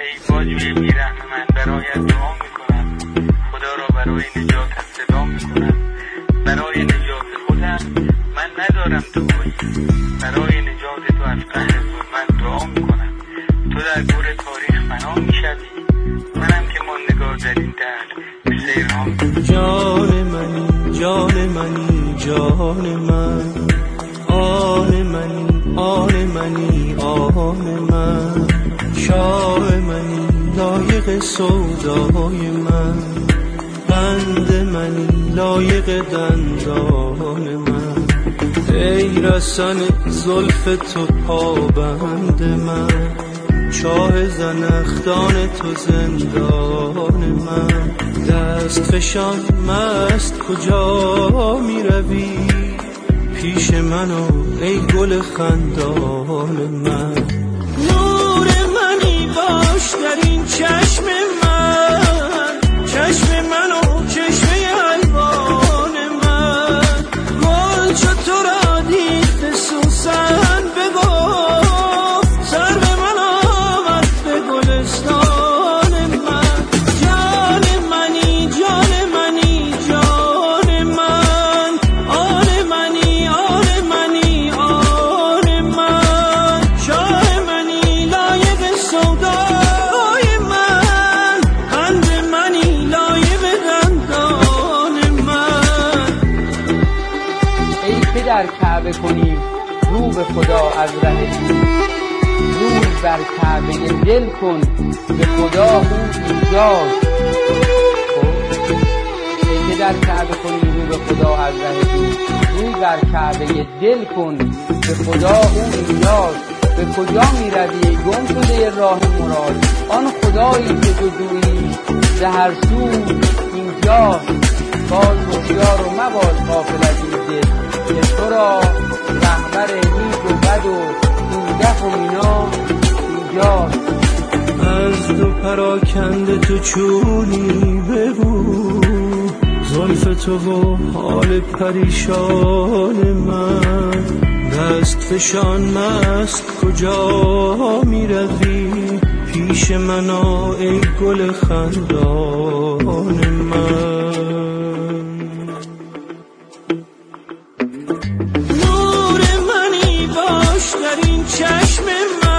ای باجوی بیرحم من برایت دعا می‌کنم. خدا را برای نجات صدا می‌کنم. برای نجات خودم من ندارم دعایی برای نجات تو از قهر من دعا می‌کنم. تو در گور تاریخ فنا می‌شوی. منم که ماندگار در این به سیرها جان منی جان منی جان من. آن منی آن منی آن من. شاه لایق سودای من. بند منی لایق دندان من. ای رسن زلف تو پابند من. چاه زنختان تو زندان من. دست فشان مست کجا می روی پیش منو ای گل خندان من. در کعبه کنیم. رو به خدا از ره روی بر کعبه دل کن. به خدا او اینجاست. خب؟ که در کعبه کنیم رو به خدا از ره روی بر کعبه دل کن. به خدا او اینجاست. به کجا می روی گم شده راه مراد. آن خدایی که تو جویی به هر سو اینجاست. باز هوشیار و مباش غافل از این پراکنده تو چونی بگو. زلف تو و حال پریشان من. دست فشان مست کجا می روی پیش من ای گل خندان من. نور منی باش در این چشم من.